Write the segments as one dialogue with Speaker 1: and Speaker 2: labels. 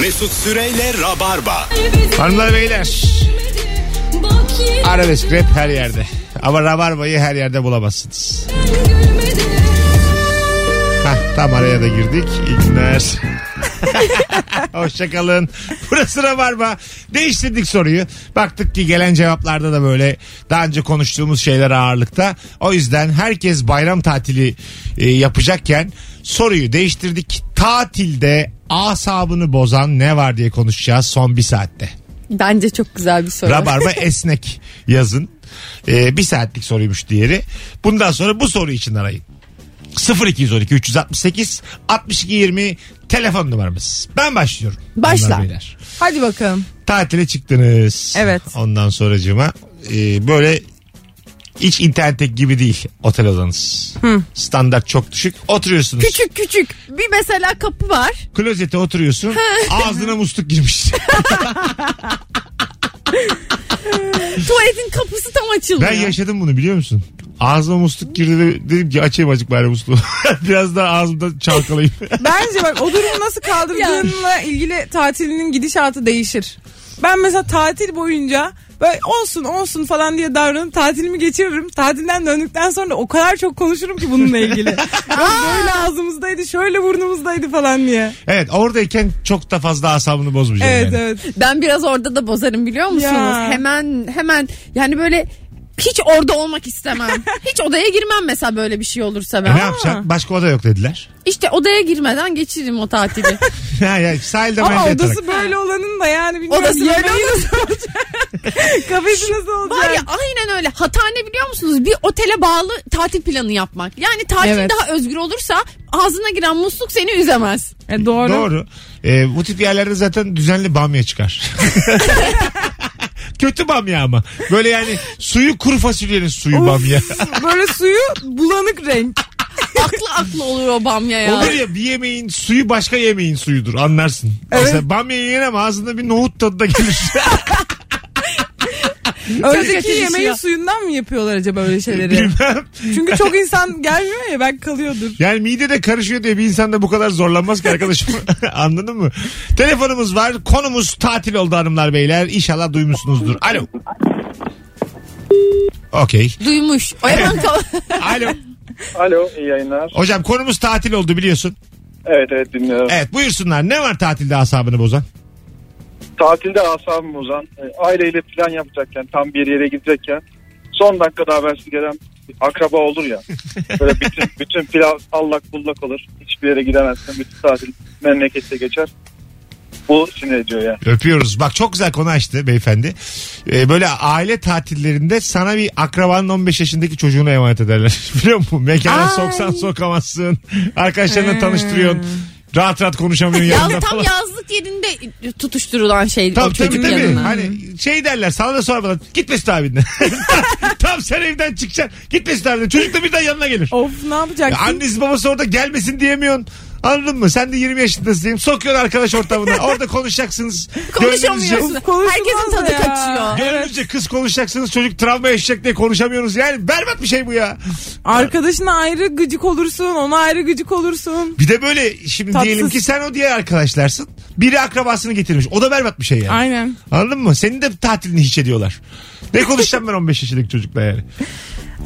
Speaker 1: Mesut Süreyle Rabarba.
Speaker 2: Hanımlar beyler arabesk rap her yerde. Ama rabarbayı her yerde bulamazsınız. Hah, tam araya da girdik. İyi günler. Hoşçakalın. Burası Rabarba. Değiştirdik soruyu. Baktık ki gelen cevaplarda da böyle daha önce konuştuğumuz şeyler ağırlıkta. O yüzden herkes bayram tatili e, yapacakken soruyu değiştirdik. Tatilde asabını bozan ne var diye konuşacağız son bir saatte.
Speaker 3: Bence çok güzel bir soru.
Speaker 2: Rabarba esnek yazın. Ee, bir saatlik soruymuş diğeri. Bundan sonra bu soru için arayın. 0212 368 62 20 telefon numaramız. Ben başlıyorum.
Speaker 3: Başla.
Speaker 2: Hanımlar, beyler.
Speaker 4: Hadi bakalım.
Speaker 2: Tatile çıktınız.
Speaker 4: Evet.
Speaker 2: Ondan sonracığıma e, böyle hiç internet gibi değil otel odanız. Standart çok düşük. Oturuyorsunuz.
Speaker 3: Küçük küçük bir mesela kapı var.
Speaker 2: Klozete oturuyorsun. ağzına musluk girmiş.
Speaker 3: Tuvaletin kapısı tam açılmıyor.
Speaker 2: Ben yaşadım bunu biliyor musun? Ağzıma musluk girdi ve dedim ki açayım azıcık bari musluğu. Biraz daha ağzımda çalkalayayım.
Speaker 4: Bence bak o durumu nasıl kaldırdığınla ilgili tatilinin gidişatı değişir. Ben mesela tatil boyunca böyle olsun olsun falan diye davranıp tatilimi geçiririm. Tatilden döndükten sonra o kadar çok konuşurum ki bununla ilgili. Böyle ağzımızdaydı şöyle burnumuzdaydı falan diye.
Speaker 2: evet oradayken çok da fazla asabını bozmayacağım
Speaker 4: Evet
Speaker 2: yani.
Speaker 4: evet.
Speaker 3: Ben biraz orada da bozarım biliyor musunuz?
Speaker 4: Ya.
Speaker 3: Hemen hemen yani böyle hiç orada olmak istemem. hiç odaya girmem mesela böyle bir şey olursa
Speaker 2: E
Speaker 3: ben.
Speaker 2: ne yapacaksın? Başka oda yok dediler.
Speaker 3: İşte odaya girmeden geçiririm o tatili.
Speaker 2: ya, ya, sahilde
Speaker 4: Ama
Speaker 2: mende
Speaker 4: odası
Speaker 2: yatarak.
Speaker 4: böyle olanın da yani bilmiyorum.
Speaker 3: Odası böyle
Speaker 4: nasıl olacak? Kafesi nasıl olacak?
Speaker 3: Var ya aynen öyle. Hata ne biliyor musunuz? Bir otele bağlı tatil planı yapmak. Yani tatil
Speaker 4: Evet.
Speaker 3: daha özgür olursa ağzına giren musluk seni üzemez.
Speaker 4: E, doğru.
Speaker 2: Doğru. E, bu tip yerlerde zaten düzenli bamya çıkar. Kötü bamya ama. Böyle yani suyu kuru fasulyenin suyu
Speaker 4: Of,
Speaker 2: bamya.
Speaker 4: Böyle suyu bulanık renk.
Speaker 3: aklı aklı olur o bamya ya.
Speaker 2: Olur ya bir yemeğin suyu başka yemeğin suyudur anlarsın.
Speaker 4: Evet.
Speaker 2: Mesela bamya yiyen ama ağzında bir nohut tadı da gelir.
Speaker 4: Önceki yemeğin
Speaker 3: ya.
Speaker 4: suyundan mı yapıyorlar acaba öyle şeyleri?
Speaker 2: Bilmem.
Speaker 4: Çünkü çok insan gelmiyor ya belki kalıyordur.
Speaker 2: Yani midede karışıyor diye bir insan da bu kadar zorlanmaz ki arkadaşım. Anladın mı? Telefonumuz var. Konumuz tatil oldu hanımlar beyler. İnşallah duymuşsunuzdur. Alo. Okey.
Speaker 3: Duymuş. O hemen kal-
Speaker 2: Alo.
Speaker 5: Alo iyi yayınlar.
Speaker 2: Hocam konumuz tatil oldu biliyorsun.
Speaker 5: Evet evet dinliyorum.
Speaker 2: Evet buyursunlar. Ne var tatilde asabını bozan?
Speaker 5: Tatilde asabım bozan e, aileyle plan yapacakken tam bir yere gidecekken son dakikada habersiz gelen bir akraba olur ya. Böyle bütün, bütün plan allak bullak olur. Hiçbir yere gidemezsin. Bütün tatil memlekette geçer. Bu sinir ediyor ya.
Speaker 2: Öpüyoruz. Bak çok güzel konu açtı beyefendi. Ee, böyle aile tatillerinde sana bir akrabanın 15 yaşındaki çocuğunu emanet ederler. Biliyor musun? Mekana
Speaker 4: Ay.
Speaker 2: soksan sokamazsın. Arkadaşlarına tanıştırıyorsun. Rahat rahat konuşamıyorsun
Speaker 3: ya
Speaker 2: yanında
Speaker 3: tam
Speaker 2: falan.
Speaker 3: yazlık yerinde tutuşturulan şey o
Speaker 2: Tabii tabii
Speaker 3: çocuk
Speaker 2: tabii.
Speaker 3: yanına.
Speaker 2: Hani şey derler sana da sormadan git Mesut abinden. tam sen evden çıkacaksın. Git Mesut abinden. Çocuk da birden yanına gelir.
Speaker 4: Of ne yapacaksın?
Speaker 2: Ya annesi babası orada gelmesin diyemiyorsun. Anladın mı? Sen de 20 yaşındasın diyeyim. Sokuyorsun arkadaş ortamına. Orada konuşacaksınız. Gönlünüzce,
Speaker 3: Konuşamıyorsun.
Speaker 4: konuşulmaz
Speaker 3: Herkesin tadı
Speaker 4: ya.
Speaker 3: kaçıyor.
Speaker 2: gönlünüzce kız konuşacaksınız. Çocuk travma yaşayacak diye konuşamıyorsunuz. Yani berbat bir şey bu ya.
Speaker 4: Arkadaşına ayrı gıcık olursun, ona ayrı gıcık olursun.
Speaker 2: Bir de böyle şimdi
Speaker 4: Tatsız.
Speaker 2: diyelim ki sen o diğer arkadaşlarsın. Biri akrabasını getirmiş. O da berbat bir şey yani.
Speaker 4: Aynen.
Speaker 2: Anladın mı? Senin de tatilini hiç ediyorlar. Ne konuşacağım ben 15 yaşındaki çocukla yani.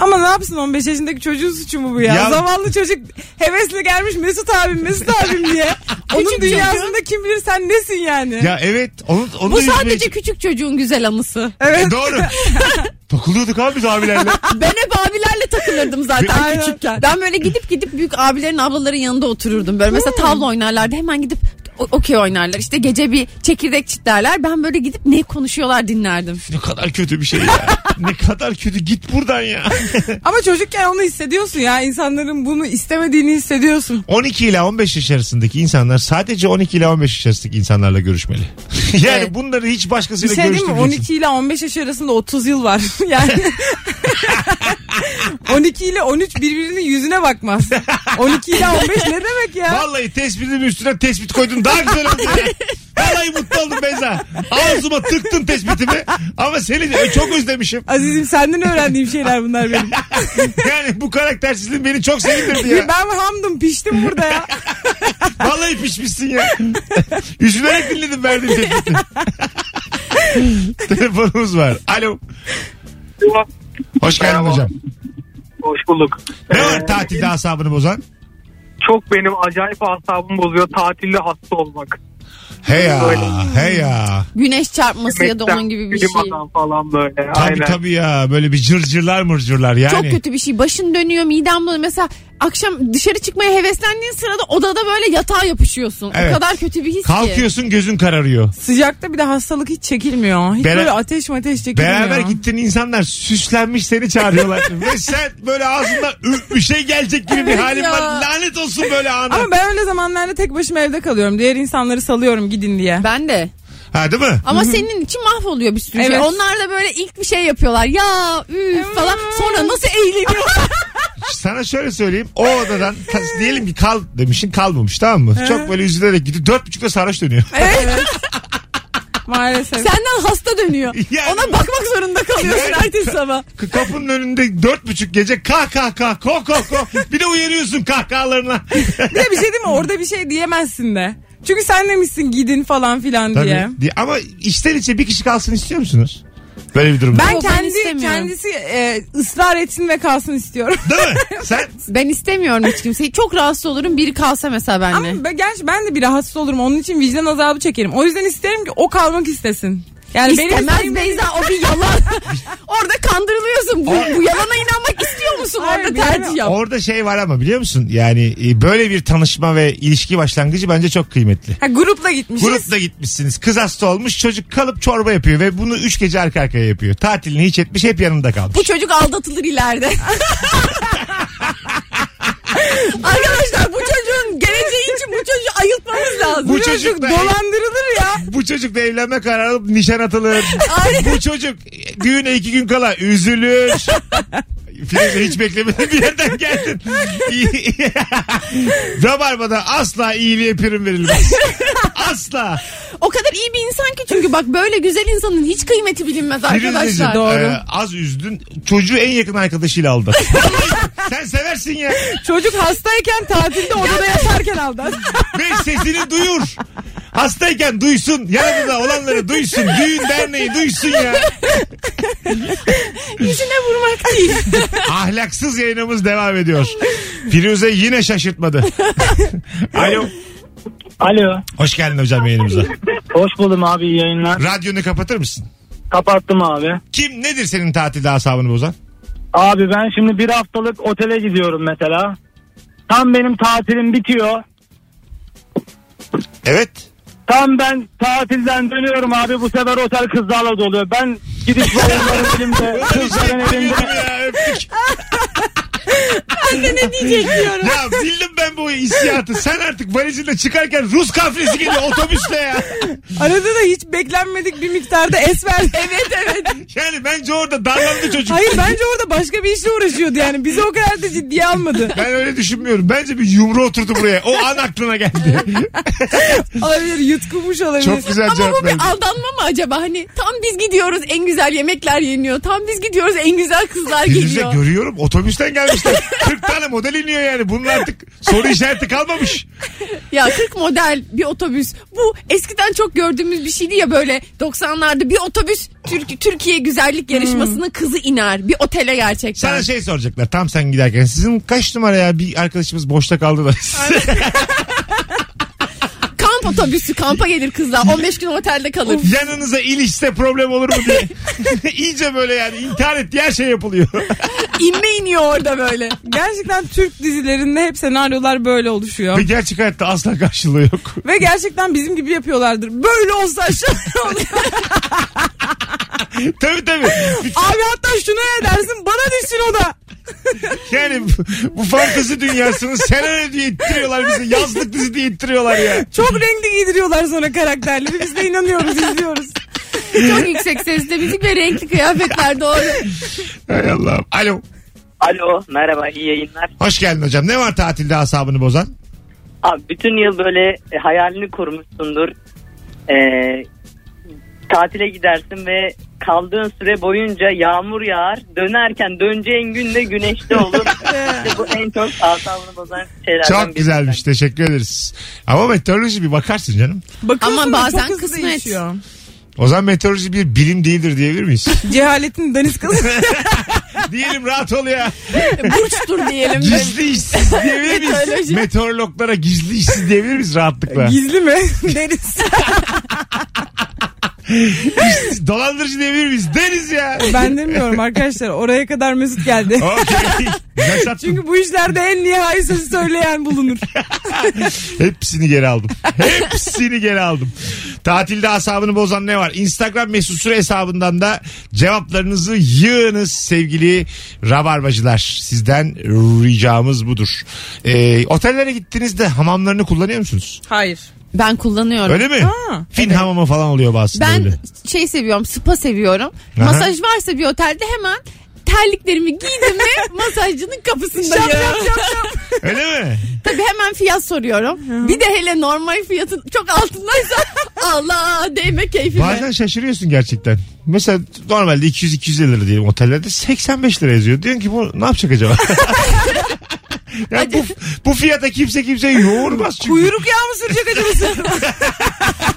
Speaker 4: Ama ne yapsın 15 yaşındaki çocuğun suçu mu bu ya?
Speaker 2: Ya-
Speaker 4: Zavallı çocuk hevesle gelmiş Mesut abim Mesut abim diye. Onun
Speaker 3: Küçük
Speaker 4: dünyasında kim bilir sen nesin yani?
Speaker 2: Ya evet. Onu, onu
Speaker 3: Bu
Speaker 2: da yüzmeye-
Speaker 3: sadece küçük çocuğun güzel anısı.
Speaker 4: Evet.
Speaker 2: E, doğru. Takılıyorduk abi biz abilerle.
Speaker 3: Ben hep abilerle takılırdım zaten
Speaker 4: Aynen.
Speaker 3: küçükken. Ben böyle gidip gidip büyük abilerin ablaların yanında otururdum. Böyle mesela tavla oynarlardı hemen gidip okey oynarlar. İşte gece bir çekirdek çitlerler. Ben böyle gidip ne konuşuyorlar dinlerdim.
Speaker 2: ne kadar kötü bir şey ya. ne kadar kötü. Git buradan ya.
Speaker 4: Ama çocukken onu hissediyorsun ya. İnsanların bunu istemediğini hissediyorsun.
Speaker 2: 12 ile 15 yaş arasındaki insanlar sadece 12 ile 15 yaş arasındaki insanlarla görüşmeli. yani
Speaker 3: Evet.
Speaker 2: bunları hiç
Speaker 4: Bir
Speaker 2: başkasıyla
Speaker 4: şey değil mi?
Speaker 2: görüştürmeyeceksin.
Speaker 4: 12 ile 15 yaş arasında 30 yıl var. yani 12 ile 13 birbirinin yüzüne bakmaz. 12 ile 15 ne demek ya?
Speaker 2: Vallahi tespitin üstüne tespit koydun daha güzel oldu ya. Vallahi mutlu oldum Beyza. Ağzıma tıktın tespitimi ama seni çok özlemişim.
Speaker 4: Azizim senden öğrendiğim şeyler bunlar benim.
Speaker 2: Yani bu karaktersizliğin beni çok sevindirdi ya.
Speaker 4: ben hamdım piştim burada ya.
Speaker 2: Vallahi pişmişsin ya. Üzülerek dinledim verdiğin tespiti. Telefonumuz var. Alo. Hoş geldin
Speaker 6: Merhaba.
Speaker 2: hocam.
Speaker 6: Hoş bulduk.
Speaker 2: Ne
Speaker 6: Ee,
Speaker 2: var tatilde asabını bozan?
Speaker 6: Çok benim acayip asabımı bozuyor tatilde hasta olmak.
Speaker 2: He ya,
Speaker 6: Böyle.
Speaker 2: he ya.
Speaker 3: Güneş çarpması ya da onun gibi bir şey.
Speaker 6: adam falan böyle.
Speaker 2: Tabii
Speaker 6: Aynen.
Speaker 2: tabii ya. Böyle bir cırcırlar mırcırlar yani.
Speaker 3: Çok kötü bir şey. Başın dönüyor, midem bulanıyor. Mesela akşam dışarı çıkmaya heveslendiğin sırada odada böyle yatağa yapışıyorsun.
Speaker 2: Evet.
Speaker 3: O kadar kötü bir his ki.
Speaker 2: Kalkıyorsun gözün kararıyor.
Speaker 4: Sıcakta bir de hastalık hiç çekilmiyor. Hiç
Speaker 2: Bera-
Speaker 4: böyle ateş ateş çekilmiyor.
Speaker 2: Beraber gittiğin insanlar süslenmiş seni çağırıyorlar. Ve sen böyle ağzından ü- bir şey gelecek gibi bir
Speaker 3: Evet
Speaker 2: halin
Speaker 3: ya.
Speaker 2: var. Lanet olsun böyle ana.
Speaker 4: Ama ben öyle zamanlarda tek başıma evde kalıyorum. Diğer insanları salıyorum gidin diye.
Speaker 3: Ben de.
Speaker 2: Ha değil mi?
Speaker 3: Ama senin için mahvoluyor bir sürü şey.
Speaker 4: Evet.
Speaker 3: Onlar da böyle ilk bir şey yapıyorlar. Ya üf falan. Sonra nasıl eğleniyorlar.
Speaker 2: Sana şöyle söyleyeyim. O odadan ta- diyelim ki kal demişsin kalmamış tamam mı? Çok böyle üzülerek gidiyor. Dört buçukta sarhoş dönüyor.
Speaker 4: Maalesef.
Speaker 3: Senden hasta dönüyor.
Speaker 2: Yani-
Speaker 3: Ona bakmak zorunda kalıyorsun
Speaker 2: Yani-
Speaker 3: ertesi sabah.
Speaker 2: K- Kapının önünde dört buçuk gece kah kah kah ko ko ko. Bir de uyarıyorsun kahkahalarına.
Speaker 4: Bir de bir şey değil mi? Orada bir şey diyemezsin de. Çünkü sen demişsin gidin falan filan
Speaker 2: Tabii.
Speaker 4: diye.
Speaker 2: Di- Ama içten içe bir kişi kalsın istiyor musunuz? Böyle bir durumda.
Speaker 4: Ben
Speaker 3: Yok, ben
Speaker 4: kendi
Speaker 3: istemiyorum.
Speaker 4: kendisi e, ısrar etsin ve kalsın istiyorum.
Speaker 2: Değil mi? Sen
Speaker 3: Ben istemiyorum hiç kimseyi. Çok rahatsız olurum biri kalsa mesela benimle.
Speaker 4: Ama ben, gerçi ben de bir rahatsız olurum. Onun için vicdan azabı çekerim. O yüzden isterim ki o kalmak istesin. Yani
Speaker 3: İstemez Beyza o bir yalan. Orada kandırılıyorsun. Bu, bu yalana inanmak istiyor musun?
Speaker 4: Hayır,
Speaker 3: Orada tercih yap.
Speaker 2: orada şey var ama biliyor musun? Yani e, böyle bir tanışma ve ilişki başlangıcı bence çok kıymetli.
Speaker 4: Ha, grupla gitmişiz.
Speaker 2: Grupla gitmişsiniz. Kız hasta olmuş çocuk kalıp çorba yapıyor ve bunu üç gece arka arkaya yapıyor. Tatilini hiç etmiş hep yanında kalmış.
Speaker 3: Bu çocuk aldatılır ileride. Arkadaşlar bu çocuğun geleceği için bu çocuğu ayıltmamız lazım.
Speaker 2: Bu
Speaker 4: Bu çocuk
Speaker 2: çocuk
Speaker 4: dolandırılır ya.
Speaker 2: Bu çocuk da evlenme kararı alıp nişan atılır. Bu çocuk düğüne iki gün kala üzülür. Firuze hiç beklemedim bir yerden geldin. Rabarba'da asla iyiliğe prim verilmez. Asla.
Speaker 3: O kadar iyi bir insan ki çünkü bak böyle güzel insanın hiç kıymeti bilinmez arkadaşlar.
Speaker 4: Doğru.
Speaker 2: e, az üzdün. Çocuğu en yakın arkadaşıyla aldı. Sen seversin ya.
Speaker 4: Çocuk hastayken tatilde odada yatarken aldı.
Speaker 2: Ve sesini duyur. Hastayken duysun. Yanında olanları duysun. Düğün derneği duysun ya.
Speaker 3: Yüzüne vurmak değil.
Speaker 2: Ahlaksız yayınımız devam ediyor. Firuze yine şaşırtmadı. Alo.
Speaker 6: Alo.
Speaker 2: Hoş geldin hocam yayınımıza.
Speaker 6: Hoş buldum abi iyi yayınlar.
Speaker 2: Radyonu kapatır mısın?
Speaker 6: Kapattım abi.
Speaker 2: Kim nedir senin tatilde asabını bozan?
Speaker 6: Abi ben şimdi bir haftalık otele gidiyorum mesela. Tam benim tatilim bitiyor.
Speaker 2: Evet.
Speaker 6: Tam ben tatilden dönüyorum abi bu sefer otel kızlarla doluyor. Ben gidiş bayramların elimde, kızların elimde.
Speaker 2: Öptük.
Speaker 3: ne diyecek diyorum.
Speaker 2: Ya bildim ben bu hissiyatı. Sen artık valizinle çıkarken Rus kaflesi geliyor otobüsle ya.
Speaker 4: Arada da hiç beklenmedik bir miktarda es verdi. evet evet.
Speaker 2: Yani bence orada darlandı çocuk.
Speaker 4: Hayır bence orada başka bir işle uğraşıyordu yani. Bizi o kadar da ciddiye almadı.
Speaker 2: Ben öyle düşünmüyorum. Bence bir yumru oturdu buraya. O an aklına geldi.
Speaker 4: Olabilir yutkunmuş olabilir.
Speaker 2: Çok güzel
Speaker 3: Ama
Speaker 2: cevap
Speaker 3: bu bir aldanma mı acaba? Hani tam biz gidiyoruz en güzel yemekler yeniyor. Tam biz gidiyoruz en güzel kızlar
Speaker 2: Firuze
Speaker 3: geliyor.
Speaker 2: görüyorum otobüsten gelmişler. 40 tane model iniyor yani. Bunun artık soru işareti kalmamış.
Speaker 3: Ya 40 model bir otobüs. Bu eskiden çok gördüğümüz bir şeydi ya böyle 90'larda bir otobüs Türk, Türkiye güzellik yarışmasının kızı iner. Bir otele gerçekten.
Speaker 2: Sana şey soracaklar tam sen giderken. Sizin kaç numara ya bir arkadaşımız boşta kaldı da.
Speaker 3: Otobüsü kampa gelir kızlar. 15 gün otelde kalır.
Speaker 2: Yanınıza ilişse problem olur mu diye. İyice böyle yani intihar etti her şey yapılıyor.
Speaker 3: İnme iniyor orada böyle.
Speaker 4: Gerçekten Türk dizilerinde hep senaryolar böyle oluşuyor.
Speaker 2: Ve gerçek hayatta asla karşılığı yok.
Speaker 4: Ve gerçekten bizim gibi yapıyorlardır. Böyle olsa şöyle olur.
Speaker 2: tabii tabii.
Speaker 4: Abi hatta şunu ne dersin bana düşsün o da.
Speaker 2: Yani bu, bu fantezi dünyasını senaryo diye ittiriyorlar bizi. Yazlık dizi diye ittiriyorlar ya.
Speaker 4: Çok renkli giydiriyorlar sonra karakterleri. Biz de inanıyoruz izliyoruz.
Speaker 3: Çok yüksek sesle müzik ve renkli kıyafetler doğru.
Speaker 2: Hay Allah'ım. Alo.
Speaker 7: Alo merhaba iyi yayınlar.
Speaker 2: Hoş geldin hocam. Ne var tatilde asabını bozan?
Speaker 7: Abi bütün yıl böyle e, hayalini kurmuşsundur. Ee, tatile gidersin ve kaldığın süre boyunca yağmur yağar. Dönerken döneceğin gün de güneşli olur. işte bu en çok asabını bozan şeylerden
Speaker 2: Çok
Speaker 7: biri.
Speaker 2: güzelmiş. Teşekkür ederiz. Ama meteoroloji bir bakarsın canım.
Speaker 4: Bakıyorsun
Speaker 3: Ama
Speaker 4: da
Speaker 3: bazen
Speaker 4: çok hızlı
Speaker 3: kısmet.
Speaker 4: değişiyor.
Speaker 2: O zaman meteoroloji bir bilim değildir diyebilir miyiz?
Speaker 4: Cehaletin daniskası.
Speaker 2: Diyelim rahat ol ya.
Speaker 3: Burçtur diyelim.
Speaker 2: Gizli işsiz diyebilir miyiz?
Speaker 3: Meteoroloji.
Speaker 2: Meteorologlara gizli işsiz diyebilir miyiz rahatlıkla?
Speaker 4: Gizli mi? Deniz.
Speaker 2: Dolandırıcı diyebilir miyiz? Deniz ya.
Speaker 4: ben demiyorum arkadaşlar. Oraya kadar Mesut geldi.
Speaker 2: Okey. Güzel sattın.
Speaker 4: Çünkü bu işlerde en nihai sözü söyleyen bulunur.
Speaker 2: Hepsini geri aldım. Hepsini geri aldım. Tatilde asabını bozan ne var? Instagram mesut süre hesabından da cevaplarınızı yığınız sevgili rabarbacılar. Sizden ricamız budur. Ee, otellere gittiğinizde hamamlarını kullanıyor musunuz?
Speaker 4: Hayır.
Speaker 3: Ben kullanıyorum.
Speaker 2: Öyle mi?
Speaker 4: Ha,
Speaker 2: Fin hamamı falan oluyor bazısında
Speaker 3: Ben
Speaker 2: öyle.
Speaker 3: şey seviyorum spa seviyorum.
Speaker 2: Aha.
Speaker 3: Masaj varsa bir otelde hemen terliklerimi giydim mi masajcının kapısındayım.
Speaker 2: Öyle mi?
Speaker 3: Tabii hemen fiyat soruyorum. Bir de hele normal fiyatın çok altındaysa Allah değme keyfime.
Speaker 2: Bazen şaşırıyorsun gerçekten. Mesela normalde 200-250 lira diyelim otellerde 85 lira yazıyor. Diyorsun ki bu ne yapacak acaba? Ya bu, bu fiyata kimse kimseyi yoğurmaz çünkü.
Speaker 4: Kuyruk yağı mı sürecek acaba?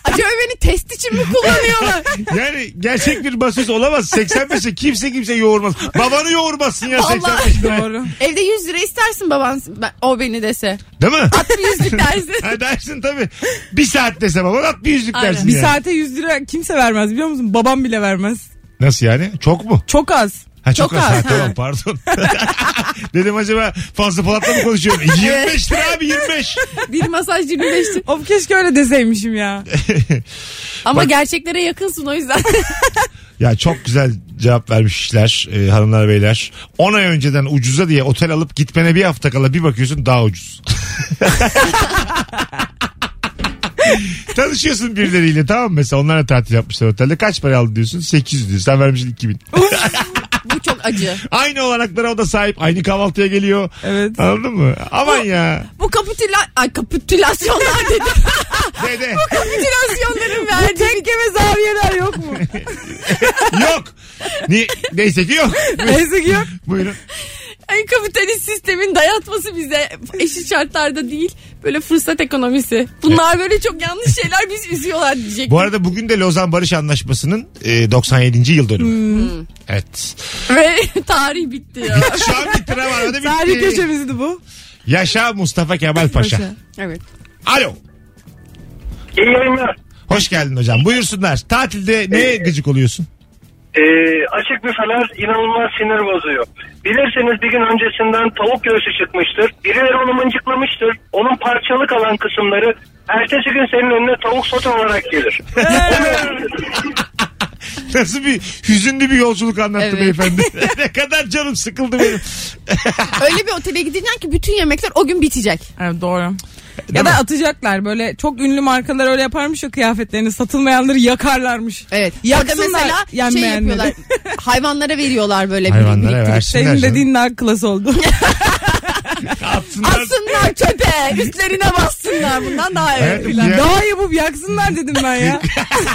Speaker 3: Acaba beni test için mi kullanıyorlar?
Speaker 2: Yani gerçek bir basış olamaz. 85'e kimse kimse yoğurmaz. Babanı yoğurmazsın ya
Speaker 3: Vallahi.
Speaker 2: 85 lira.
Speaker 4: Doğru.
Speaker 3: Evde 100 lira istersin baban ben- o beni dese.
Speaker 2: Değil mi?
Speaker 3: At bir yüzlük dersin.
Speaker 2: Ha dersin tabii. Bir saat dese baban at bir yüzlük
Speaker 3: Aynen.
Speaker 2: dersin
Speaker 4: Bir
Speaker 2: yani.
Speaker 4: saate 100 lira kimse vermez biliyor musun? Babam bile vermez.
Speaker 2: Nasıl yani? Çok mu?
Speaker 4: Çok az.
Speaker 2: Ha çok,
Speaker 3: Çok
Speaker 2: az.
Speaker 3: az,
Speaker 2: tamam pardon. Dedim acaba fazla Polat'la mı konuşuyorum? 25 lira abi 25.
Speaker 3: Bir masaj 25 lira.
Speaker 4: Of keşke öyle deseymişim ya.
Speaker 3: Ama
Speaker 2: Bak-
Speaker 3: gerçeklere yakınsın o yüzden.
Speaker 2: Ya çok güzel cevap vermişler e, hanımlar beyler. 10 ay önceden ucuza diye otel alıp gitmene bir hafta kala bir bakıyorsun daha ucuz. Tanışıyorsun birileriyle tamam mı? Mesela onlarla tatil yapmışlar otelde. Kaç para aldı diyorsun? 800 diyor. Sen vermişsin 2000.
Speaker 3: Bu çok acı.
Speaker 2: aynı olanaklara o da sahip. Aynı kahvaltıya geliyor.
Speaker 4: Evet.
Speaker 2: Anladın mı? Aman ya.
Speaker 3: Bu kapitüla ay kapitülasyonlar dedim.
Speaker 2: Dede.
Speaker 3: Kapitülasyonların verdiği
Speaker 4: Tekke ve zaviyeler yok mu?
Speaker 2: yok. Ni neyse ki yok.
Speaker 4: Neyse ki yok.
Speaker 2: Buyurun.
Speaker 3: Ay kapitalist sistemin dayatması bize eşit şartlarda değil. Böyle fırsat ekonomisi. Bunlar böyle çok yanlış şeyler biz üzüyorlar diyecek.
Speaker 2: Bu arada bugün de Lozan Barış Anlaşması'nın e, 97. yıl dönümü. Evet.
Speaker 3: Ve tarih bitti ya.
Speaker 2: Şu an bitti Rabarba'da bitti.
Speaker 4: Tarih köşemizdi bu.
Speaker 2: Yaşa Mustafa Kemal Paşa.
Speaker 3: evet.
Speaker 2: Alo.
Speaker 6: İyi yayınlar.
Speaker 2: Hoş geldin hocam. Buyursunlar. Tatilde neye gıcık oluyorsun?
Speaker 6: Ee, açık büfeler inanılmaz sinir bozuyor. Bilirsiniz bir gün öncesinden tavuk göğsü çıkmıştır. Birileri onu mıncıklamıştır. Onun parçalı kalan kısımları ertesi gün senin önüne tavuk sote olarak gelir.
Speaker 2: Nasıl bir hüzünlü bir yolculuk anlattı
Speaker 3: Evet.
Speaker 2: beyefendi. ne kadar canım sıkıldı benim.
Speaker 3: Öyle bir otele gideceksin ki bütün yemekler o gün bitecek.
Speaker 4: Evet doğru.
Speaker 2: Değil
Speaker 4: ya da
Speaker 2: mi?
Speaker 4: atacaklar böyle çok ünlü markalar öyle yaparmış ya kıyafetlerini satılmayanları yakarlarmış.
Speaker 3: Evet.
Speaker 4: Yaksınlar
Speaker 3: Orada mesela şey
Speaker 4: yenmeyenleri.
Speaker 3: yapıyorlar. hayvanlara veriyorlar böyle
Speaker 2: Hayvanlara
Speaker 3: biriktirip.
Speaker 2: versinler
Speaker 4: Senin
Speaker 2: canım.
Speaker 4: dediğin daha klas oldu.
Speaker 2: Atsınlar.
Speaker 3: Atsınlar çöpe. Üstlerine bassınlar. Bundan daha iyi.
Speaker 2: Hayatım,
Speaker 3: filan.
Speaker 2: ya-
Speaker 4: daha yapıp yaksınlar dedim ben ya.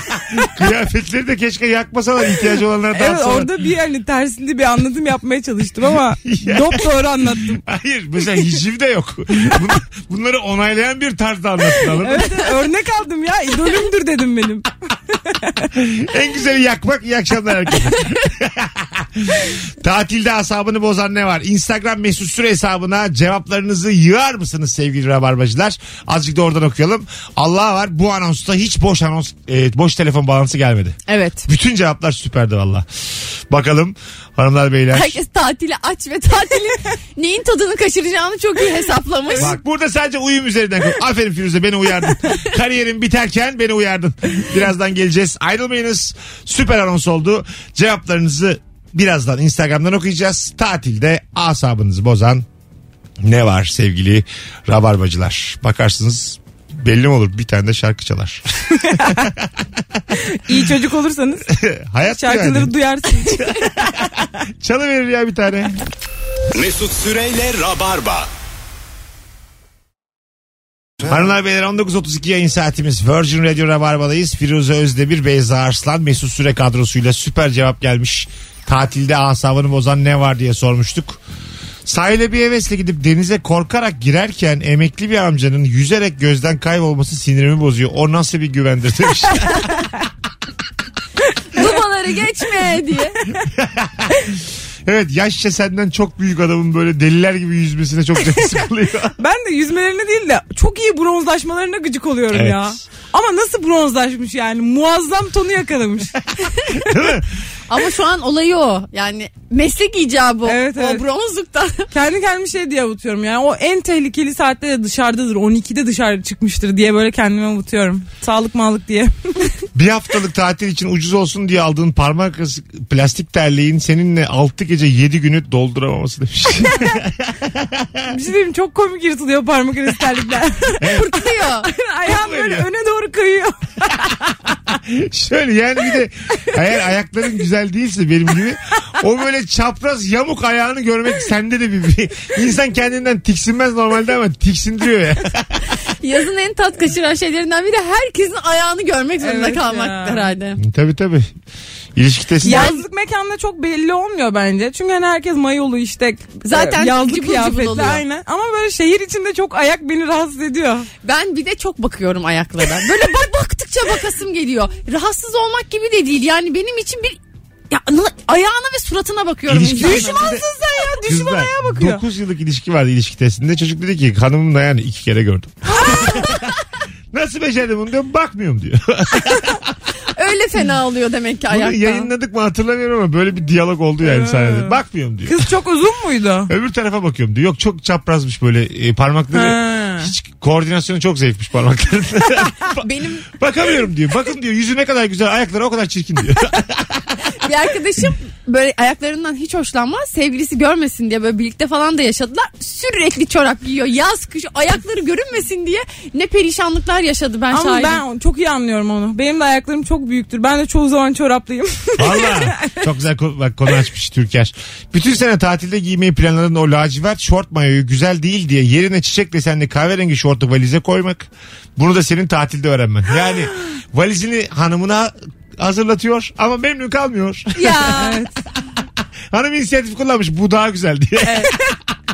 Speaker 2: Kıyafetleri de keşke yakmasalar ihtiyacı olanlara
Speaker 4: evet
Speaker 2: dağıtsalar.
Speaker 4: orada bir hani tersinde bir anlatım yapmaya çalıştım ama dop doğru anlattım.
Speaker 2: Hayır mesela hiciv de yok. Bun- Bunları onaylayan bir tarzda anlattın anladın mı?
Speaker 4: Evet örnek aldım ya idolümdür dedim benim.
Speaker 2: En güzeli yakmak. İyi akşamlar herkese. Tatilde asabını bozan ne var? Instagram mesut süre hesabına cevaplarınızı yığar mısınız sevgili rabarbacılar? Azıcık da oradan okuyalım. Allah var bu anonsta hiç boş anons, e, boş telefon bağlantısı gelmedi.
Speaker 3: Evet.
Speaker 2: Bütün cevaplar süperdi valla. Bakalım hanımlar beyler.
Speaker 3: Herkes tatili aç ve tatilin neyin tadını kaçıracağını çok iyi hesaplamış.
Speaker 2: Bak burada sadece uyum üzerinden. konuş- Aferin Firuze beni uyardın. Kariyerin biterken beni uyardın. Birazdan geleceğiz. Ayrılmayınız. Süper anons oldu. Cevaplarınızı birazdan Instagram'dan okuyacağız. Tatilde asabınızı bozan ne var sevgili rabarbacılar? Bakarsınız belli mi olur bir tane de şarkı çalar.
Speaker 4: İyi çocuk olursanız
Speaker 2: Hayat
Speaker 4: şarkıları
Speaker 2: yani.
Speaker 4: duyarsınız.
Speaker 2: Çalıverir ya bir tane.
Speaker 1: Mesut Süreyle Rabarba.
Speaker 2: Hanımlar beyler 19.32 yayın saatimiz Virgin Radio Rabarba'dayız. Firuze Özdemir, Beyza Arslan, Mesut Süre kadrosuyla süper cevap gelmiş. Tatilde asabını bozan ne var diye sormuştuk. Sahile bir hevesle gidip denize korkarak girerken emekli bir amcanın yüzerek gözden kaybolması sinirimi bozuyor. O nasıl bir güvendir demiş.
Speaker 3: Dubaları geçme diye.
Speaker 2: evet yaşça senden çok büyük adamın böyle deliler gibi yüzmesine çok canı sıkılıyor.
Speaker 4: Ben de yüzmelerine değil de çok iyi bronzlaşmalarına gıcık oluyorum
Speaker 2: Evet.
Speaker 4: ya. Ama nasıl bronzlaşmış yani muazzam tonu yakalamış.
Speaker 3: Ama şu an olayı o. Yani meslek icabı.
Speaker 4: Evet, evet.
Speaker 3: O bronzluktan.
Speaker 4: Kendi kendime şey diye avutuyorum yani o en tehlikeli saatte de dışarıdadır 12'de dışarı çıkmıştır diye böyle kendime avutuyorum. Sağlık mağlık diye.
Speaker 2: bir haftalık tatil için ucuz olsun diye aldığın parmak arası plastik terliğin seninle 6 gece 7 günü dolduramaması demiş.
Speaker 4: Bir şey diyeyim çok komik yırtılıyor parmak arası terlikler.
Speaker 3: Fırtlıyor.
Speaker 4: Ayağım böyle
Speaker 2: Böyle.
Speaker 4: öne doğru kayıyor.
Speaker 2: Şöyle yani bir de eğer ayakların güzel değilse benim gibi o böyle çapraz yamuk ayağını görmek sende de bir, bir insan kendinden tiksinmez normalde ama tiksindiriyor ya.
Speaker 3: Yazın en tat kaçıran şeylerinden biri herkesin ayağını görmek zorunda
Speaker 4: Evet
Speaker 3: kalmak
Speaker 4: ya.
Speaker 3: herhalde.
Speaker 2: tabii tabii. İlişki testi.
Speaker 4: Yazlık mekanda çok belli olmuyor bence. Çünkü hani herkes mayolu işte.
Speaker 3: Zaten
Speaker 4: e, yazlık
Speaker 3: cıbıl cıbıl
Speaker 4: kıyafetli
Speaker 3: oluyor.
Speaker 4: aynen. Ama böyle şehir içinde çok ayak beni rahatsız ediyor.
Speaker 3: Ben bir de çok bakıyorum ayaklara. Böyle bak baktıkça bakasım geliyor. Rahatsız olmak gibi de değil. Yani benim için bir ya, na- ayağına ve suratına bakıyorum.
Speaker 2: İlişki testinde-
Speaker 4: sen ya düşman
Speaker 2: Kızlar,
Speaker 4: ayağa bakıyor.
Speaker 2: 9 yıllık ilişki vardı ilişki testinde. Çocuk dedi ki hanımın ayağını iki kere gördüm. Nasıl becerdim bunu diyorum bakmıyorum diyor.
Speaker 3: Öyle fena oluyor demek ki
Speaker 2: Bunu
Speaker 3: ayakta.
Speaker 2: yayınladık mı hatırlamıyorum ama böyle bir diyalog oldu yani sahnede. Bakmıyorum diyor.
Speaker 4: Kız çok uzun muydu?
Speaker 2: Öbür tarafa bakıyorum diyor. Yok çok çaprazmış böyle e, parmakları. Hiç koordinasyonu çok zayıfmış parmakların.
Speaker 3: Benim
Speaker 2: Bakamıyorum diyor. Bakın diyor yüzü ne kadar güzel ayakları o kadar çirkin diyor.
Speaker 3: Bir arkadaşım böyle ayaklarından hiç hoşlanmaz. Sevgilisi görmesin diye böyle birlikte falan da yaşadılar. Sürekli çorap giyiyor. Yaz kış ayakları görünmesin diye ne perişanlıklar yaşadı ben
Speaker 4: Ama
Speaker 3: şahidim.
Speaker 4: ben çok iyi anlıyorum onu. Benim de ayaklarım çok büyüktür. Ben de çoğu zaman çoraplıyım.
Speaker 2: Valla çok güzel konu, bak, konu açmış Türker. Bütün sene tatilde giymeyi planladığın o lacivert şort mayoyu güzel değil diye yerine çiçek desenli kahverengi şortu valize koymak. Bunu da senin tatilde öğrenmen. Yani valizini hanımına hazırlatıyor ama memnun kalmıyor.
Speaker 3: Ya
Speaker 2: Hanım inisiyatif kullanmış bu daha güzel diye.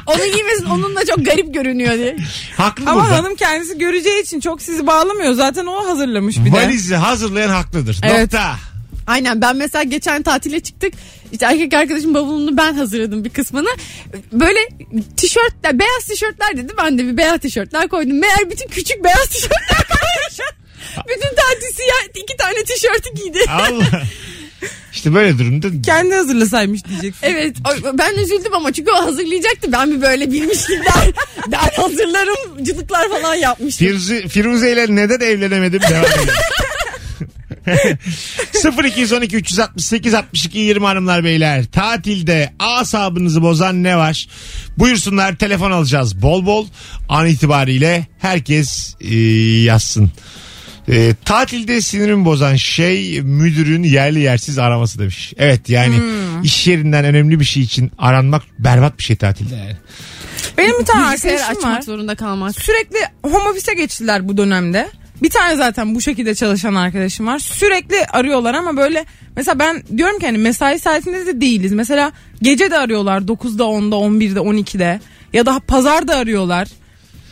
Speaker 3: onu giymesin onunla çok garip görünüyor diye.
Speaker 2: Haklı
Speaker 4: Ama
Speaker 2: burada.
Speaker 4: hanım kendisi göreceği için çok sizi bağlamıyor. Zaten o hazırlamış bir de.
Speaker 2: Valizi hazırlayan haklıdır.
Speaker 4: Evet.
Speaker 2: Nokta.
Speaker 3: Aynen ben mesela geçen tatile çıktık. İşte erkek arkadaşım bavulunu ben hazırladım bir kısmını. Böyle tişörtler, beyaz tişörtler dedi. Ben de bir beyaz tişörtler koydum. Meğer bütün küçük beyaz tişörtler. bütün tatil siyah iki tane tişörtü giydi.
Speaker 2: Allah. İşte böyle durumda
Speaker 4: Kendi hazırlasaymış diyeceksin.
Speaker 3: Evet o- ben üzüldüm ama çünkü o hazırlayacaktı. Ben bir böyle bilmiştim der. ben hazırlarım cılıklar falan yapmıştım.
Speaker 2: Firuze, Firuze ile neden evlenemedim devam edelim. 0212 368 62 20 hanımlar beyler tatilde asabınızı bozan ne var buyursunlar telefon alacağız bol bol an itibariyle herkes e, yazsın E, tatilde sinirimi bozan şey müdürün yerli yersiz araması demiş. Evet yani iş yerinden önemli bir şey için aranmak berbat bir şey tatilde yani.
Speaker 4: Benim bir tane
Speaker 3: Bilgisayarı
Speaker 4: arkadaşım
Speaker 3: açmak
Speaker 4: var.
Speaker 3: zorunda kalmak.
Speaker 4: Sürekli home office'e geçtiler bu dönemde. Bir tane zaten bu şekilde çalışan arkadaşım var. Sürekli arıyorlar ama böyle mesela ben diyorum ki hani mesai saatinde de değiliz. Mesela gece de arıyorlar 9'da 10'da 11'de 12'de ya da pazar da arıyorlar.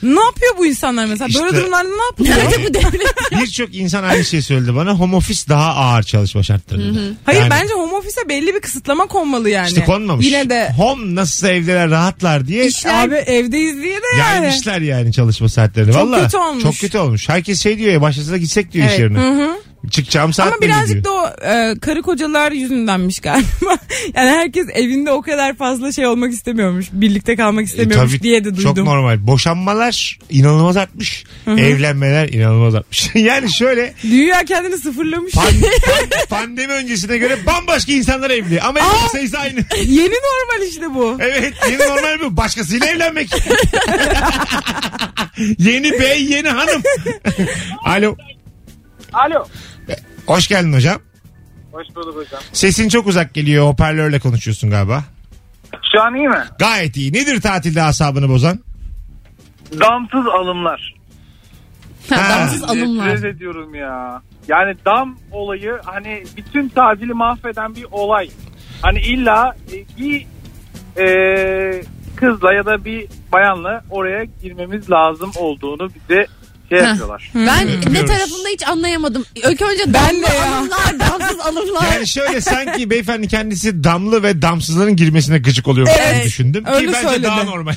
Speaker 4: Ne yapıyor bu insanlar mesela? Böyle
Speaker 2: İşte-
Speaker 4: durumlarda ne yapıyor?
Speaker 3: Nerede bu devlet?
Speaker 2: Birçok insan aynı şeyi söyledi bana. Home office daha ağır çalışma şartları. dedi.
Speaker 4: Hayır
Speaker 2: Yani
Speaker 4: bence home office'e belli bir kısıtlama konmalı yani.
Speaker 2: işte konmamış.
Speaker 4: Yine de
Speaker 2: Home nasılsa evdeler rahatlar diye
Speaker 4: abi evdeyiz diye de yani.
Speaker 2: yaymışlar yani çalışma saatlerini.
Speaker 4: Çok
Speaker 2: Vallahi
Speaker 4: kötü olmuş.
Speaker 2: Çok kötü olmuş. Herkes şey diyor ya başlasa da gitsek diyor iş
Speaker 3: Evet.
Speaker 2: yerine. Çıkacağım saat
Speaker 4: Ama birazcık
Speaker 2: diyor.
Speaker 4: da o e, karı kocalar yüzündenmiş galiba. yani herkes evinde o kadar fazla şey olmak istemiyormuş. Birlikte kalmak
Speaker 2: E,
Speaker 4: istemiyormuş
Speaker 2: tabii
Speaker 4: diye de duydum.
Speaker 2: Çok normal. Boşanmalar inanılmaz artmış. Evlenmeler inanılmaz artmış. yani şöyle
Speaker 4: Dünya kendini sıfırlamış.
Speaker 2: pan- pan- pandemi öncesine göre bambaşka insanlar evli. Ama evlilik sayısı aynı.
Speaker 4: Yeni normal işte bu.
Speaker 2: Evet yeni normal bu. Başkasıyla evlenmek. yeni bey yeni hanım. Alo.
Speaker 5: Alo.
Speaker 2: Hoş geldin hocam.
Speaker 5: Hoş bulduk hocam.
Speaker 2: Sesin çok uzak geliyor. Hoparlörle konuşuyorsun galiba.
Speaker 5: Şu an iyi mi?
Speaker 2: Gayet iyi. Nedir tatilde asabını bozan?
Speaker 5: Damsız alımlar.
Speaker 3: Damsız alımlar.
Speaker 8: Nefret ediyorum ya. Yani dam olayı hani bütün tatili mahveden bir olay. Hani illa e, bir e, kızla ya da bir bayanla oraya girmemiz lazım olduğunu bize şey yapıyorlar.
Speaker 3: Ben ne tarafında hiç anlayamadım. İlk önce
Speaker 4: Ben
Speaker 3: damla
Speaker 4: de ya.
Speaker 3: alımlar, damsız alımlar.
Speaker 2: Yani şöyle sanki beyefendi kendisi damlı ve damsızların girmesine gıcık oluyor
Speaker 4: Evet.
Speaker 2: düşündüm. Ki
Speaker 4: Öyle
Speaker 2: bence
Speaker 4: söyledi.
Speaker 2: daha normal.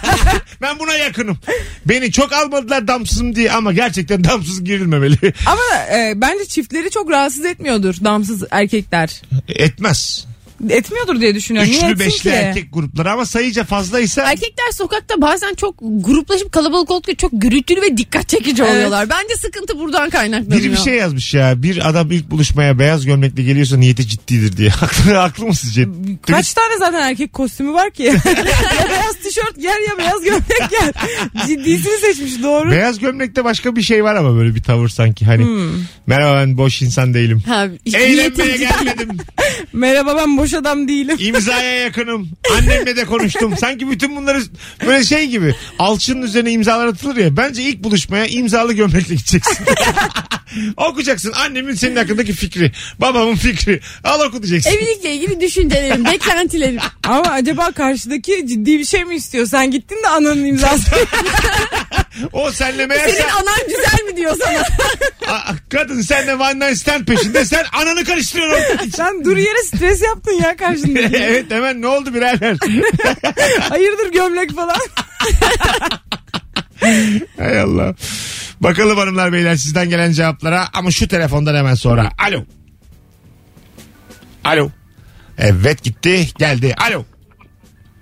Speaker 2: ben buna yakınım. Beni çok almadılar damsızım diye ama gerçekten damsız girilmemeli.
Speaker 4: Ama e, bence çiftleri çok rahatsız etmiyordur damsız erkekler.
Speaker 2: Etmez.
Speaker 4: Etmiyordur diye düşünüyorum. Niye
Speaker 2: Üçlü
Speaker 4: etsin
Speaker 2: beşli
Speaker 4: ki?
Speaker 2: erkek grupları ama sayıca fazlaysa
Speaker 3: Erkekler sokakta bazen çok gruplaşıp kalabalık oldukça çok gürültülü ve dikkat çekici
Speaker 4: Evet.
Speaker 3: oluyorlar. Bence sıkıntı buradan kaynaklanıyor.
Speaker 2: biri bir şey yazmış ya. Bir adam ilk buluşmaya beyaz gömlekle geliyorsa niyeti ciddidir diye. Haklı, haklı mı sizce?
Speaker 4: Kaç tane zaten erkek kostümü var ki? ya beyaz tişört giyer ya beyaz gömlek giyer. Ciddisini seçmiş doğru.
Speaker 2: Beyaz gömlekte başka bir şey var ama böyle bir tavır sanki. Hani
Speaker 4: Hmm.
Speaker 2: merhaba ben boş insan değilim.
Speaker 3: Ha,
Speaker 2: Eğlenmeye
Speaker 3: niyeti-
Speaker 2: gelmedim.
Speaker 4: Merhaba ben boş adam değilim.
Speaker 2: İmzaya yakınım. Annemle de konuştum. Sanki bütün bunları böyle şey gibi alçının üzerine imzalar atılır ya. Bence ilk buluşmaya imzalı gömlekle gideceksin. Okuyacaksın annemin senin hakkındaki fikri. Babamın fikri. Al oku diyeceksin.
Speaker 3: Evlilikle ilgili düşüncelerim, beklentilerim.
Speaker 4: Ama acaba karşıdaki ciddi bir şey mi istiyor? Sen gittin de ananın imzası.
Speaker 2: O senle meğerse
Speaker 3: Senin anan güzel mi diyor sana?
Speaker 2: Kadın senle one night stand peşinde sen ananı karıştırıyorsun.
Speaker 4: Sen dur yere stres yaptın ya karşındaki.
Speaker 2: evet hemen ne oldu birader?
Speaker 4: Hayırdır gömlek falan.
Speaker 2: Hay Allah. Bakalım hanımlar beyler sizden gelen cevaplara ama şu telefondan hemen sonra. Alo. Alo. Evet gitti geldi. Alo.